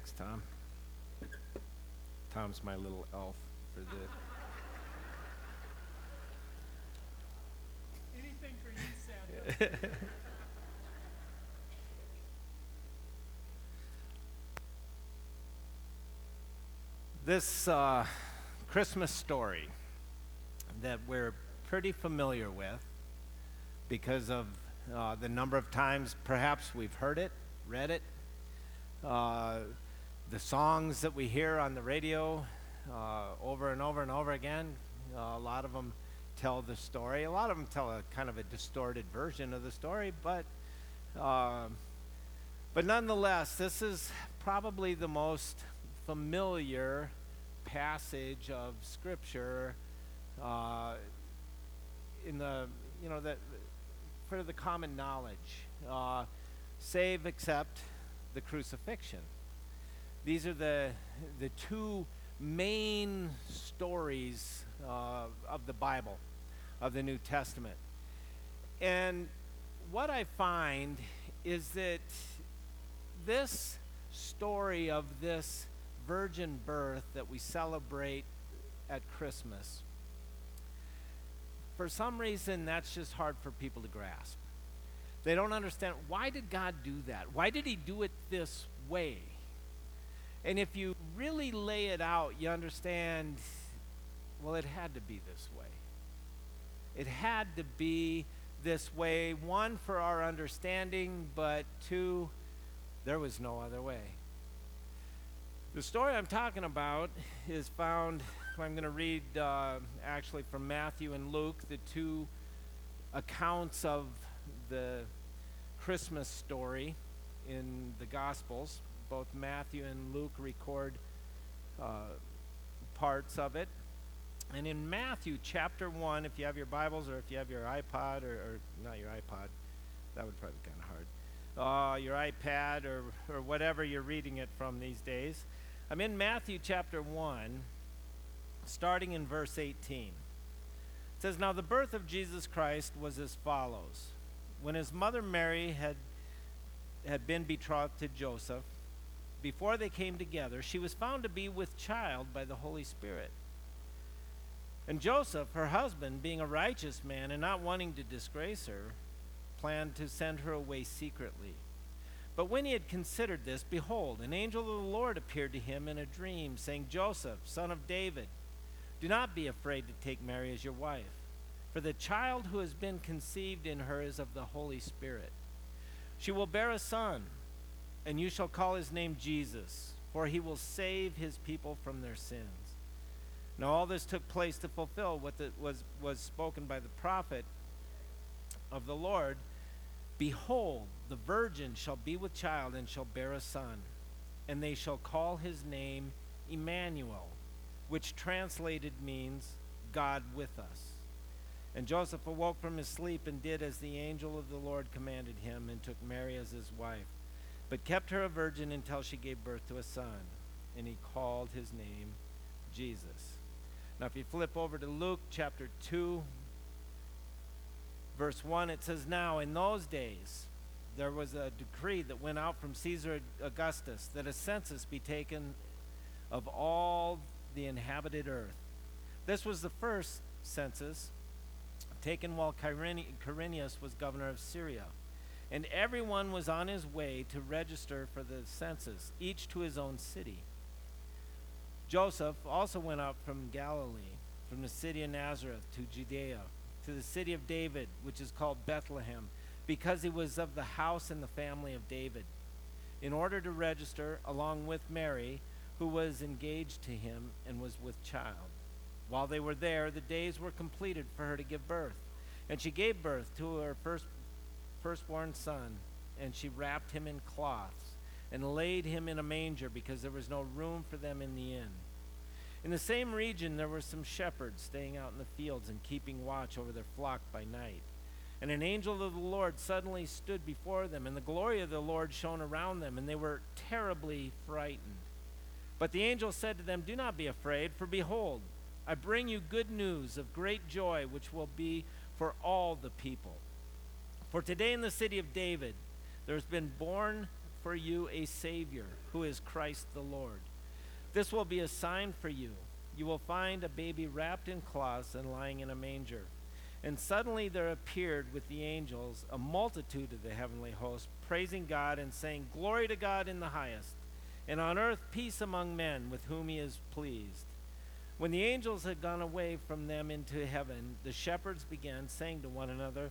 Thanks, Tom. Tom's my little elf for the. Anything for you, Santa. This uh, Christmas story that we're pretty familiar with because of uh, the number of times perhaps we've heard it, read it, uh, the songs that we hear on the radio uh, over and over and over again. Uh, a lot of them tell the story. A lot of them tell a kind of a distorted version of the story, but uh, but nonetheless, this is probably the most familiar passage of Scripture uh, in the you know that for the common knowledge, uh, save except the crucifixion. These are the the two main stories uh, of the Bible, of the New Testament, and what I find is that this story of this virgin birth that we celebrate at Christmas, for some reason, that's just hard for people to grasp. They don't understand why did God do that? Why did He do it this way? And if you really lay it out, you understand, well, it had to be this way. It had to be this way, one, for our understanding, but two, there was no other way. The story I'm talking about is found, I'm going to read uh, actually from Matthew and Luke, the two accounts of the Christmas story in the Gospels. Both Matthew and Luke record uh, parts of it. And in Matthew chapter 1, if you have your Bibles or if you have your iPod, or, or not your iPod, that would probably be kind of hard uh, your iPad or, or whatever you're reading it from these days. I'm in Matthew chapter 1, starting in verse 18. It says, Now the birth of Jesus Christ was as follows. When his mother Mary had, had been betrothed to Joseph, before they came together, she was found to be with child by the Holy Spirit. And Joseph, her husband, being a righteous man and not wanting to disgrace her, planned to send her away secretly. But when he had considered this, behold, an angel of the Lord appeared to him in a dream, saying, Joseph, son of David, do not be afraid to take Mary as your wife, for the child who has been conceived in her is of the Holy Spirit. She will bear a son, and you shall call his name Jesus, for he will save his people from their sins. Now all this took place to fulfill what the, was, was spoken by the prophet of the Lord Behold, the virgin shall be with child and shall bear a son, and they shall call his name Emmanuel, which translated means God with us. And Joseph awoke from his sleep and did as the angel of the Lord commanded him, and took Mary as his wife, but kept her a virgin until she gave birth to a son, and he called his name Jesus. Now, if you flip over to Luke chapter 2, verse 1, it says, Now in those days there was a decree that went out from Caesar Augustus that a census be taken of all the inhabited earth. This was the first census taken while Quirinius was governor of Syria. And everyone was on his way to register for the census, each to his own city. Joseph also went up from Galilee, from the city of Nazareth to Judea to the city of David, which is called Bethlehem, because he was of the house and the family of David, in order to register along with Mary, who was engaged to him and was with child. While they were there, the days were completed for her to give birth. And she gave birth to her first, firstborn son, and she wrapped him in cloths and laid him in a manger because there was no room for them in the inn. In the same region, there were some shepherds staying out in the fields and keeping watch over their flock by night. And an angel of the Lord suddenly stood before them, and the glory of the Lord shone around them, and they were terribly frightened. But the angel said to them, Do not be afraid, for behold, I bring you good news of great joy, which will be for all the people. For today in the city of David, there has been born for you a Savior who is Christ the Lord. This will be a sign for you. You will find a baby wrapped in cloths and lying in a manger. And suddenly there appeared with the angels a multitude of the heavenly host, praising God and saying, Glory to God in the highest, and on earth peace among men with whom he is pleased. When the angels had gone away from them into heaven, the shepherds began saying to one another,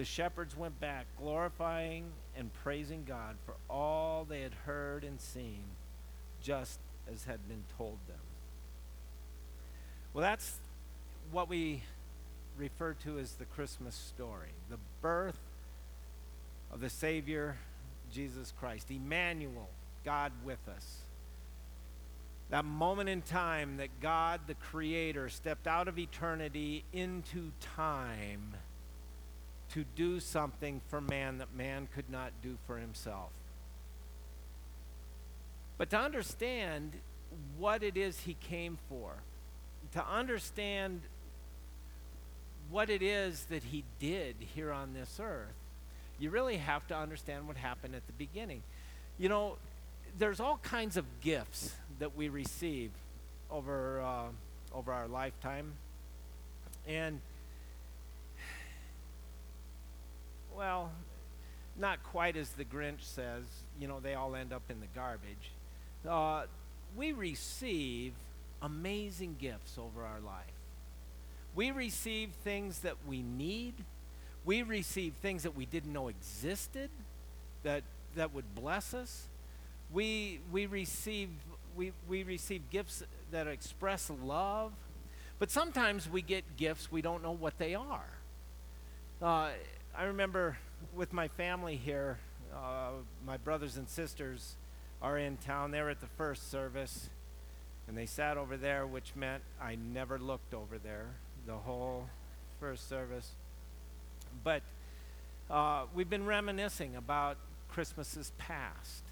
The shepherds went back, glorifying and praising God for all they had heard and seen, just as had been told them. Well, that's what we refer to as the Christmas story the birth of the Savior, Jesus Christ, Emmanuel, God with us. That moment in time that God, the Creator, stepped out of eternity into time to do something for man that man could not do for himself. But to understand what it is he came for, to understand what it is that he did here on this earth, you really have to understand what happened at the beginning. You know, there's all kinds of gifts that we receive over uh, over our lifetime, and well, not quite as the Grinch says. You know, they all end up in the garbage. Uh, we receive amazing gifts over our life. We receive things that we need. We receive things that we didn't know existed that, that would bless us. We, we, receive, we, we receive gifts that express love. But sometimes we get gifts we don't know what they are. Uh, I remember with my family here, uh, my brothers and sisters are in town. They were at the first service and they sat over there, which meant I never looked over there the whole first service. But uh, we've been reminiscing about Christmases past.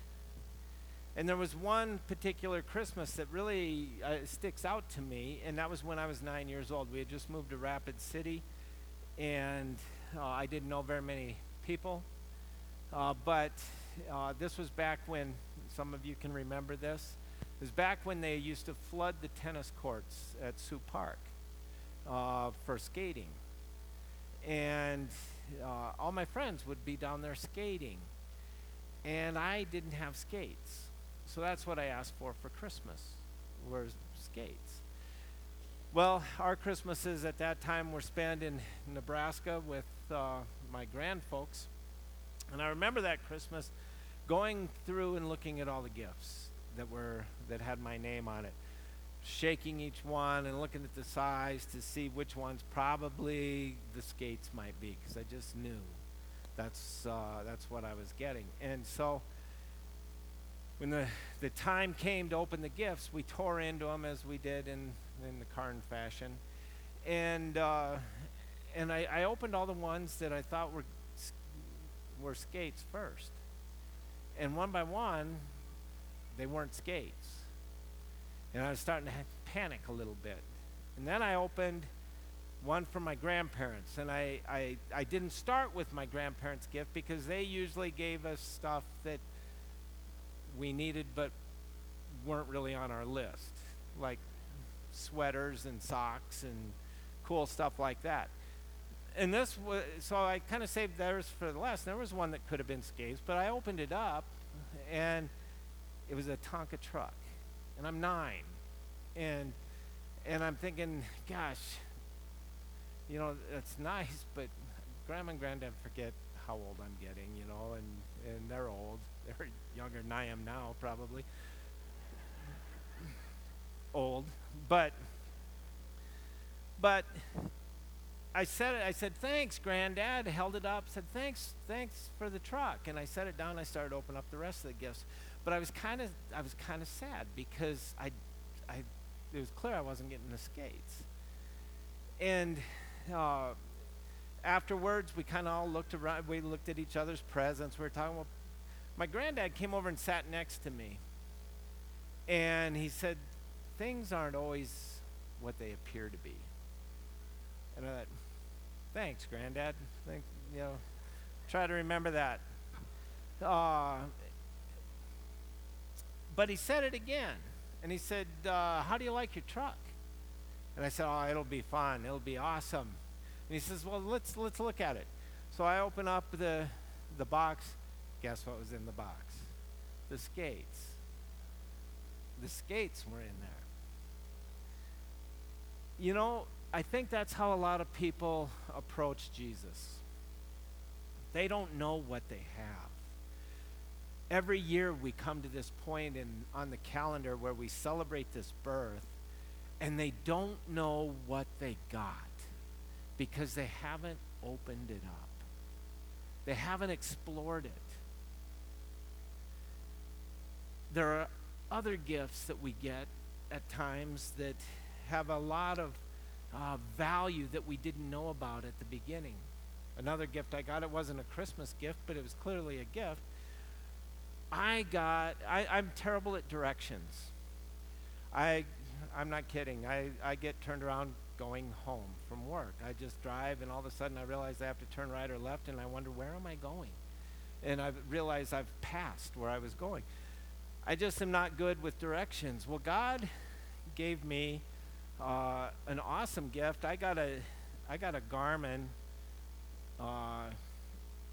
And there was one particular Christmas that really uh, sticks out to me, and that was when I was nine years old. We had just moved to Rapid City, and uh, I didn't know very many people. Uh, but uh, this was back when, some of you can remember this, it was back when they used to flood the tennis courts at Sioux Park uh, for skating. And uh, all my friends would be down there skating. And I didn't have skates. So that's what I asked for for Christmas, were skates. Well, our Christmases at that time were spent in Nebraska with uh, my grandfolks. And I remember that Christmas going through and looking at all the gifts that were that had my name on it shaking each one and looking at the size to see which ones probably the skates might be because I just knew that's uh, that's what I was getting and so when the the time came to open the gifts we tore into them as we did in in the Karn fashion and uh, and I, I opened all the ones that I thought were were skates first and one by one they weren't skates. And I was starting to panic a little bit. And then I opened one from my grandparents. And I, I, I didn't start with my grandparents' gift because they usually gave us stuff that we needed but weren't really on our list, like sweaters and socks and cool stuff like that. And this was, so I kind of saved theirs for the last. There was one that could have been skates, but I opened it up and it was a Tonka truck, and I'm nine, and and I'm thinking, gosh, you know, that's nice, but grandma and granddad forget how old I'm getting, you know, and and they're old. They're younger than I am now, probably. old, but but I said it. I said, "Thanks, Granddad." Held it up. Said, "Thanks, thanks for the truck." And I set it down. I started opening up the rest of the gifts. But I was kind of I was kind of sad because I, I, it was clear I wasn't getting the skates. And uh, afterwards, we kind of all looked around. We looked at each other's presents. We were talking. Well, my granddad came over and sat next to me, and he said, "Things aren't always what they appear to be." And I thought, "Thanks, granddad. You know." Try to remember that. Uh, but he said it again. And he said, uh, How do you like your truck? And I said, Oh, it'll be fun. It'll be awesome. And he says, Well, let's, let's look at it. So I open up the, the box. Guess what was in the box? The skates. The skates were in there. You know, I think that's how a lot of people approach Jesus. They don't know what they have. Every year we come to this point in, on the calendar where we celebrate this birth, and they don't know what they got because they haven't opened it up. They haven't explored it. There are other gifts that we get at times that have a lot of uh, value that we didn't know about at the beginning. Another gift I got, it wasn't a Christmas gift, but it was clearly a gift. I got, I, I'm terrible at directions. I, I'm not kidding. I, I get turned around going home from work. I just drive, and all of a sudden I realize I have to turn right or left, and I wonder, where am I going? And I realize I've passed where I was going. I just am not good with directions. Well, God gave me uh, an awesome gift. I got a, I got a Garmin uh,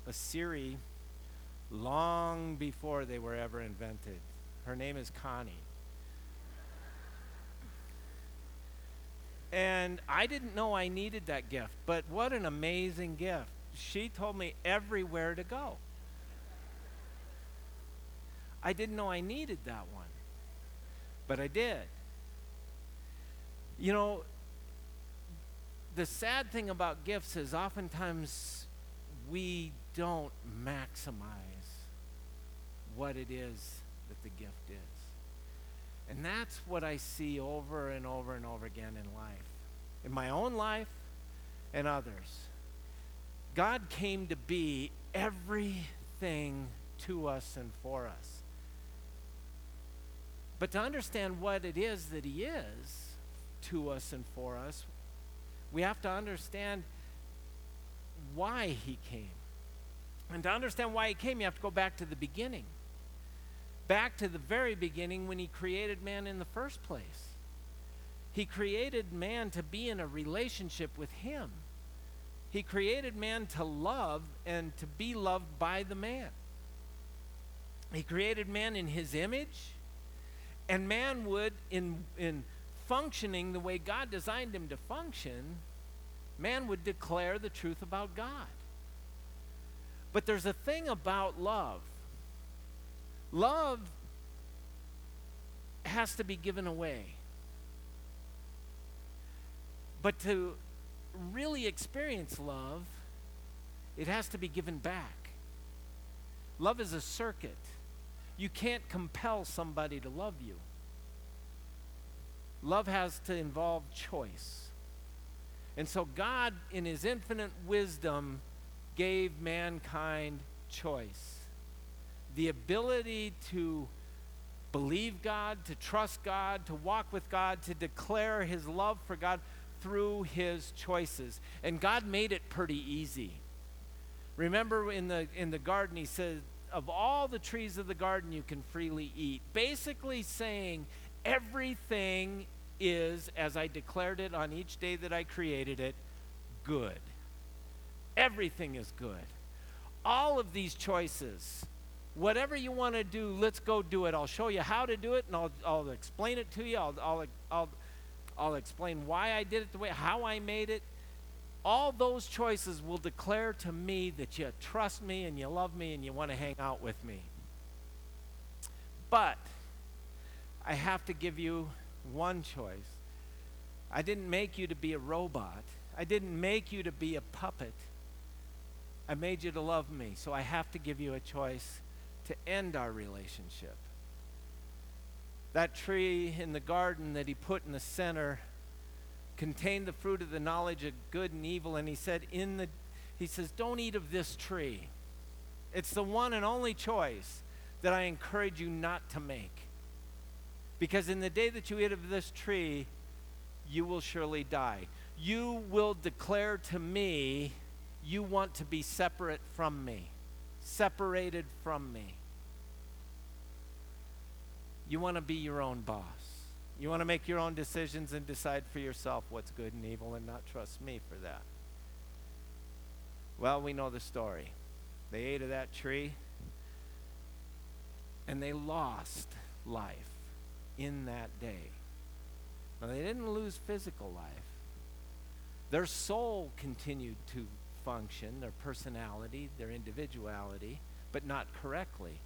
a Siri long before they were ever invented. Her name is Connie. And I didn't know I needed that gift, but what an amazing gift. She told me everywhere to go. I didn't know I needed that one, but I did. You know, the sad thing about gifts is oftentimes we don't maximize what it is that the gift is. And that's what I see over and over and over again in life, in my own life and others. God came to be everything to us and for us. But to understand what it is that He is to us and for us, we have to understand why he came. And to understand why he came, you have to go back to the beginning. Back to the very beginning when he created man in the first place. He created man to be in a relationship with him. He created man to love and to be loved by the man. He created man in his image, and man would, in, in functioning the way God designed him to function, man would declare the truth about God. But there's a thing about love. Love has to be given away. But to really experience love, it has to be given back. Love is a circuit. You can't compel somebody to love you. Love has to involve choice. And so God, in his infinite wisdom, gave mankind choice the ability to believe God, to trust God, to walk with God, to declare his love for God through his choices. And God made it pretty easy. Remember in the in the garden he said of all the trees of the garden you can freely eat. Basically saying everything is, as I declared it on each day that I created it, good. Everything is good. All of these choices, whatever you want to do, let's go do it. I'll show you how to do it, and I'll, I'll explain it to you. I'll, I'll, I'll, I'll explain why I did it the way, how I made it. All those choices will declare to me that you trust me and you love me and you want to hang out with me. But I have to give you one choice. I didn't make you to be a robot. I didn't make you to be a puppet. I made you to love me. So I have to give you a choice to end our relationship. That tree in the garden that he put in the center contained the fruit of the knowledge of good and evil and he said in the he says don't eat of this tree. It's the one and only choice that I encourage you not to make. Because in the day that you eat of this tree, you will surely die. You will declare to me you want to be separate from me, separated from me. You want to be your own boss. You want to make your own decisions and decide for yourself what's good and evil and not trust me for that. Well, we know the story. They ate of that tree and they lost life in that day. Now, they didn't lose physical life, their soul continued to function, their personality, their individuality, but not correctly.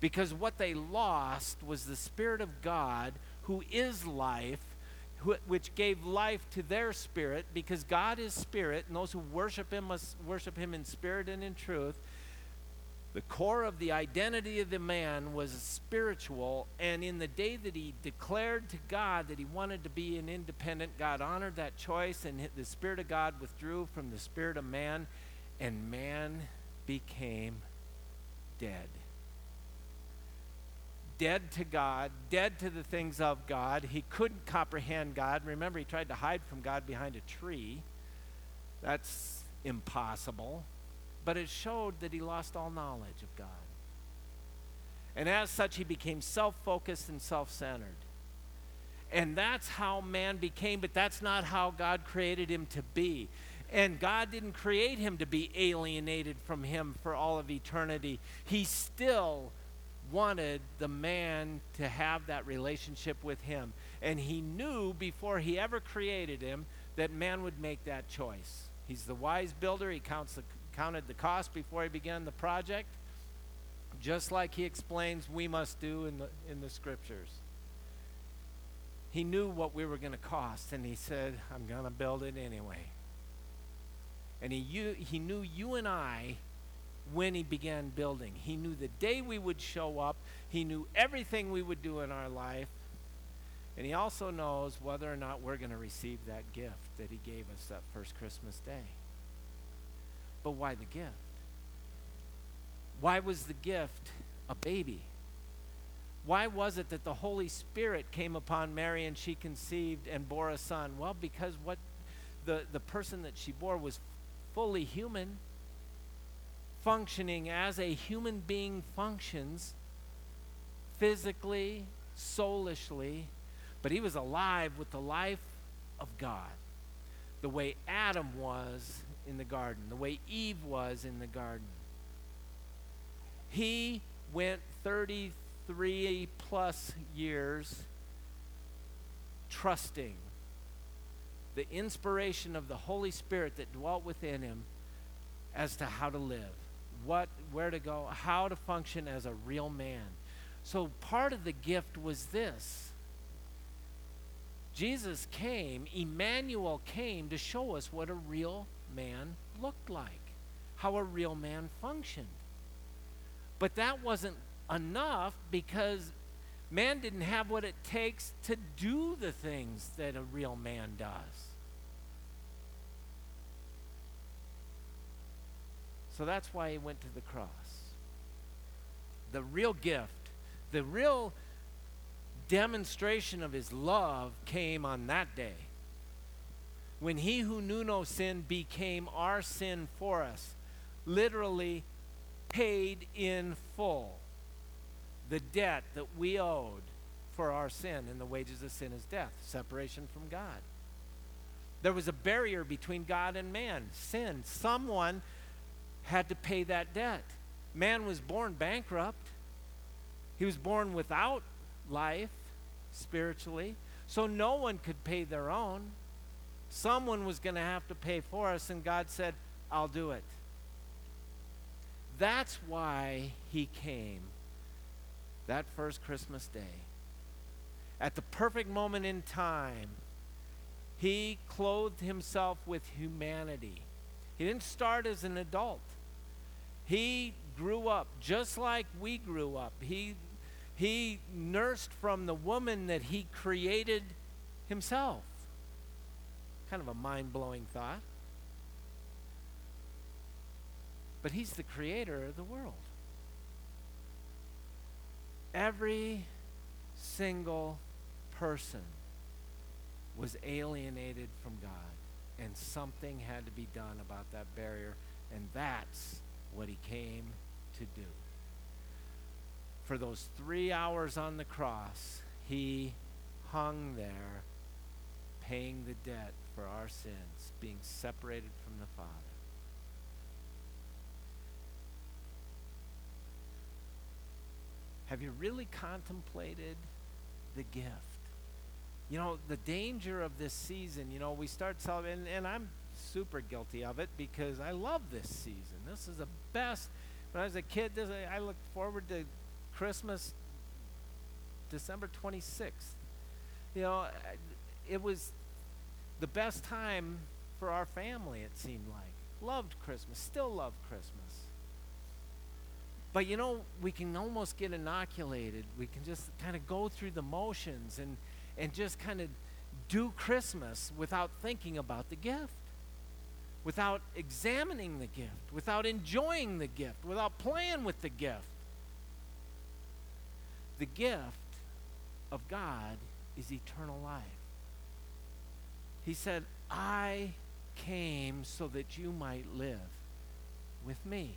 Because what they lost was the Spirit of God, who is life, which gave life to their spirit, because God is spirit, and those who worship Him must worship Him in spirit and in truth. The core of the identity of the man was spiritual, and in the day that he declared to God that he wanted to be an independent, God honored that choice, and the Spirit of God withdrew from the spirit of man, and man became dead. Dead to God, dead to the things of God. He couldn't comprehend God. Remember, he tried to hide from God behind a tree. That's impossible but it showed that he lost all knowledge of God. And as such, he became self focused and self centered. And that's how man became, but that's not how God created him to be. And God didn't create him to be alienated from him for all of eternity. He still wanted the man to have that relationship with him. And he knew before he ever created him that man would make that choice. He's the wise builder, he counts the counted the cost before he began the project, just like he explains we must do in the, in the scriptures. He knew what we were going to cost, and he said, I'm going to build it anyway. And he, you, he knew you and I when he began building. He knew the day we would show up, he knew everything we would do in our life. And he also knows whether or not we're going to receive that gift that he gave us that first Christmas day. But why the gift? Why was the gift a baby? Why was it that the Holy Spirit came upon Mary and she conceived and bore a son? Well, because what the, the person that she bore was fully human, functioning as a human being functions physically, soulishly, but he was alive with the life of God, the way Adam was in the garden, the way Eve was in the garden. He went 33 plus years trusting the inspiration of the Holy Spirit that dwelt within him as to how to live, what, where to go, how to function as a real man. So part of the gift was this. Jesus came, Emmanuel came to show us what a real man looked like, how a real man functioned. But that wasn't enough because man didn't have what it takes to do the things that a real man does. So that's why he went to the cross. The real gift, the real demonstration of his love came on that day when he who knew no sin became our sin for us, literally paid in full the debt that we owed for our sin, and the wages of sin is death, separation from God. There was a barrier between God and man, sin. Someone had to pay that debt. Man was born bankrupt, he was born without life spiritually, so no one could pay their own. Someone was going to have to pay for us, and God said, I'll do it. That's why he came that first Christmas day. At the perfect moment in time, he clothed himself with humanity. He didn't start as an adult. He grew up just like we grew up. He He nursed from the woman that he created himself. Kind of a mind blowing thought. But he's the creator of the world. Every single person was alienated from God, and something had to be done about that barrier, and that's what he came to do. For those three hours on the cross, he hung there, paying the debt for our sins, being separated from the Father. Have you really contemplated the gift? You know, the danger of this season, you know, we start celebrating, and I'm super guilty of it because I love this season. This is the best. When I was a kid, this, I looked forward to Christmas, December 26th. You know, it was the best time for our family, it seemed like. Loved Christmas, still love Christmas. But you know, we can almost get inoculated. We can just kind of go through the motions and, and just kind of do Christmas without thinking about the gift, without examining the gift, without enjoying the gift, without playing with the gift. The gift of God is eternal life. He said, I came so that you might live with me.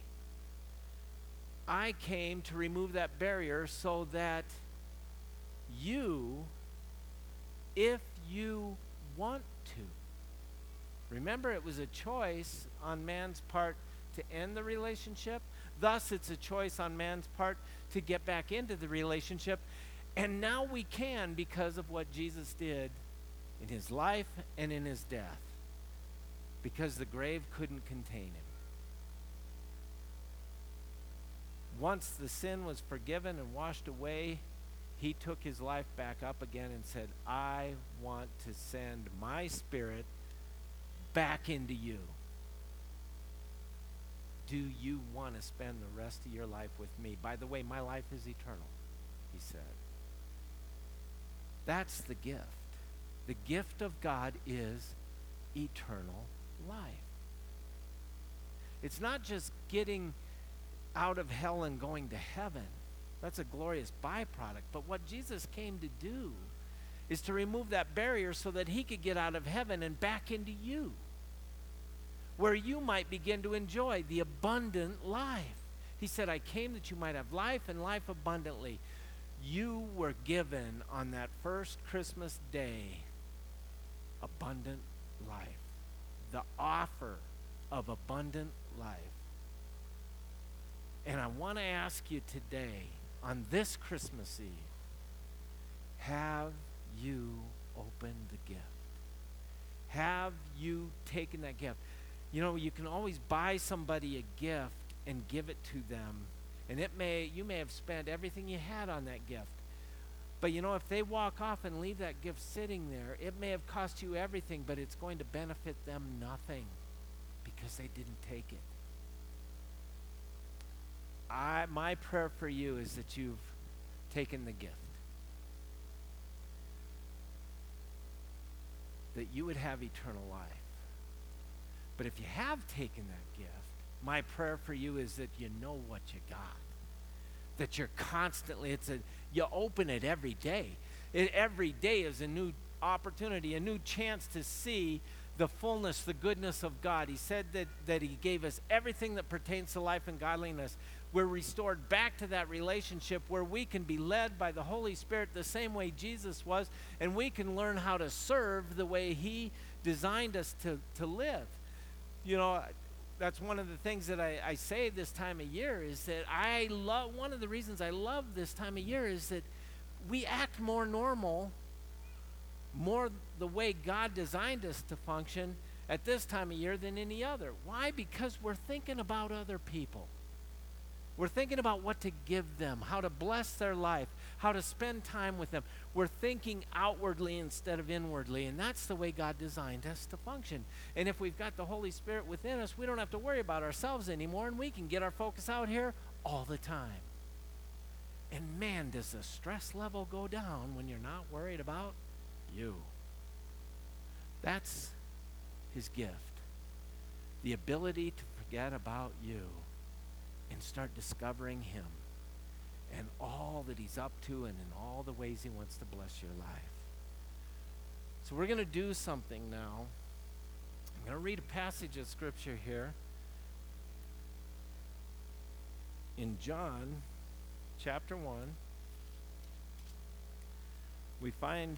I came to remove that barrier so that you, if you want to, remember it was a choice on man's part to end the relationship. Thus, it's a choice on man's part to get back into the relationship. And now we can because of what Jesus did in his life and in his death, because the grave couldn't contain him. Once the sin was forgiven and washed away, he took his life back up again and said, I want to send my spirit back into you. Do you want to spend the rest of your life with me? By the way, my life is eternal, he said. That's the gift. The gift of God is eternal life. It's not just getting out of hell and going to heaven. That's a glorious byproduct. But what Jesus came to do is to remove that barrier so that he could get out of heaven and back into you, where you might begin to enjoy the abundant life. He said, I came that you might have life and life abundantly. You were given on that first Christmas day abundant life, the offer of abundant life. And I want to ask you today, on this Christmas Eve, have you opened the gift? Have you taken that gift? You know, you can always buy somebody a gift and give it to them, and it may you may have spent everything you had on that gift. But you know, if they walk off and leave that gift sitting there, it may have cost you everything, but it's going to benefit them nothing because they didn't take it. I, my prayer for you is that you've taken the gift. That you would have eternal life. But if you have taken that gift, my prayer for you is that you know what you got. That you're constantly, it's a, you open it every day. It, every day is a new opportunity, a new chance to see the fullness, the goodness of God. He said that, that He gave us everything that pertains to life and godliness. We're restored back to that relationship where we can be led by the Holy Spirit the same way Jesus was, and we can learn how to serve the way He designed us to, to live. You know, that's one of the things that I, I say this time of year is that I love one of the reasons I love this time of year is that we act more normal, more the way God designed us to function at this time of year than any other. Why? Because we're thinking about other people. We're thinking about what to give them, how to bless their life, how to spend time with them. We're thinking outwardly instead of inwardly, and that's the way God designed us to function. And if we've got the Holy Spirit within us, we don't have to worry about ourselves anymore, and we can get our focus out here all the time. And man, does the stress level go down when you're not worried about you. That's his gift. The ability to forget about you and start discovering him and all that he's up to and in all the ways he wants to bless your life. So we're going to do something now. I'm going to read a passage of scripture here in John chapter 1. We find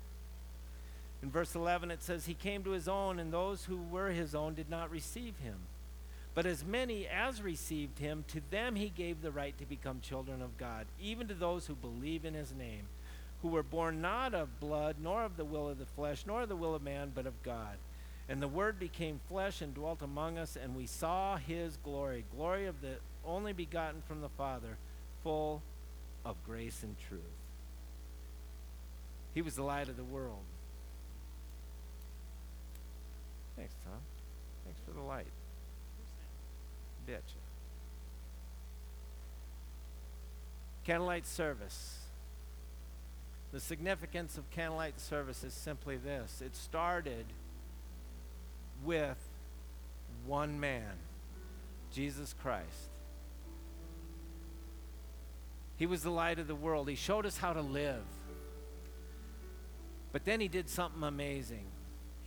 In verse 11, it says, He came to his own, and those who were his own did not receive him. But as many as received him, to them he gave the right to become children of God, even to those who believe in his name, who were born not of blood, nor of the will of the flesh, nor of the will of man, but of God. And the Word became flesh and dwelt among us, and we saw his glory, glory of the only begotten from the Father, full of grace and truth. He was the light of the world. Thanks, Tom. Thanks for the light. Betcha. Candlelight service. The significance of candlelight service is simply this it started with one man, Jesus Christ. He was the light of the world. He showed us how to live. But then he did something amazing.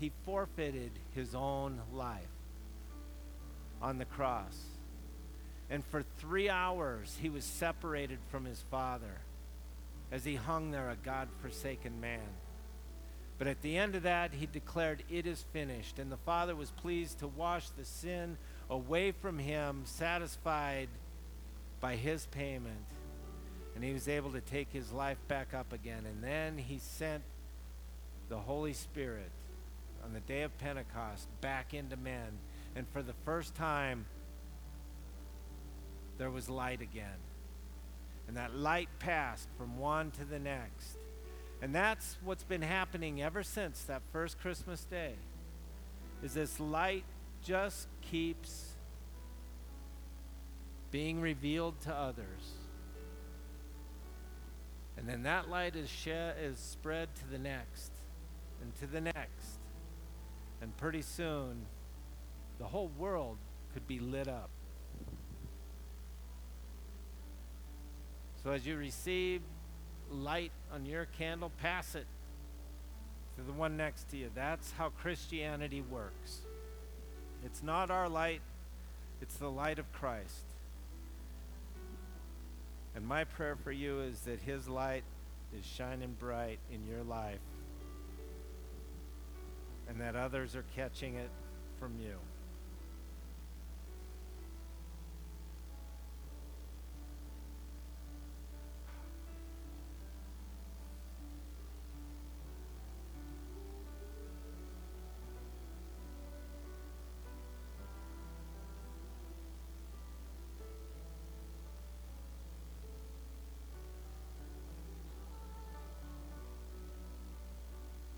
He forfeited his own life on the cross. And for three hours, he was separated from his Father as he hung there, a God forsaken man. But at the end of that, he declared, It is finished. And the Father was pleased to wash the sin away from him, satisfied by his payment. And he was able to take his life back up again. And then he sent the Holy Spirit on the day of Pentecost back into men. And for the first time, there was light again. And that light passed from one to the next. And that's what's been happening ever since that first Christmas day. Is this light just keeps being revealed to others. And then that light is shed, is spread to the next and to the next. And pretty soon the whole world could be lit up. So as you receive light on your candle, pass it to the one next to you. That's how Christianity works. It's not our light, it's the light of Christ. And my prayer for you is that His light is shining bright in your life and that others are catching it from you.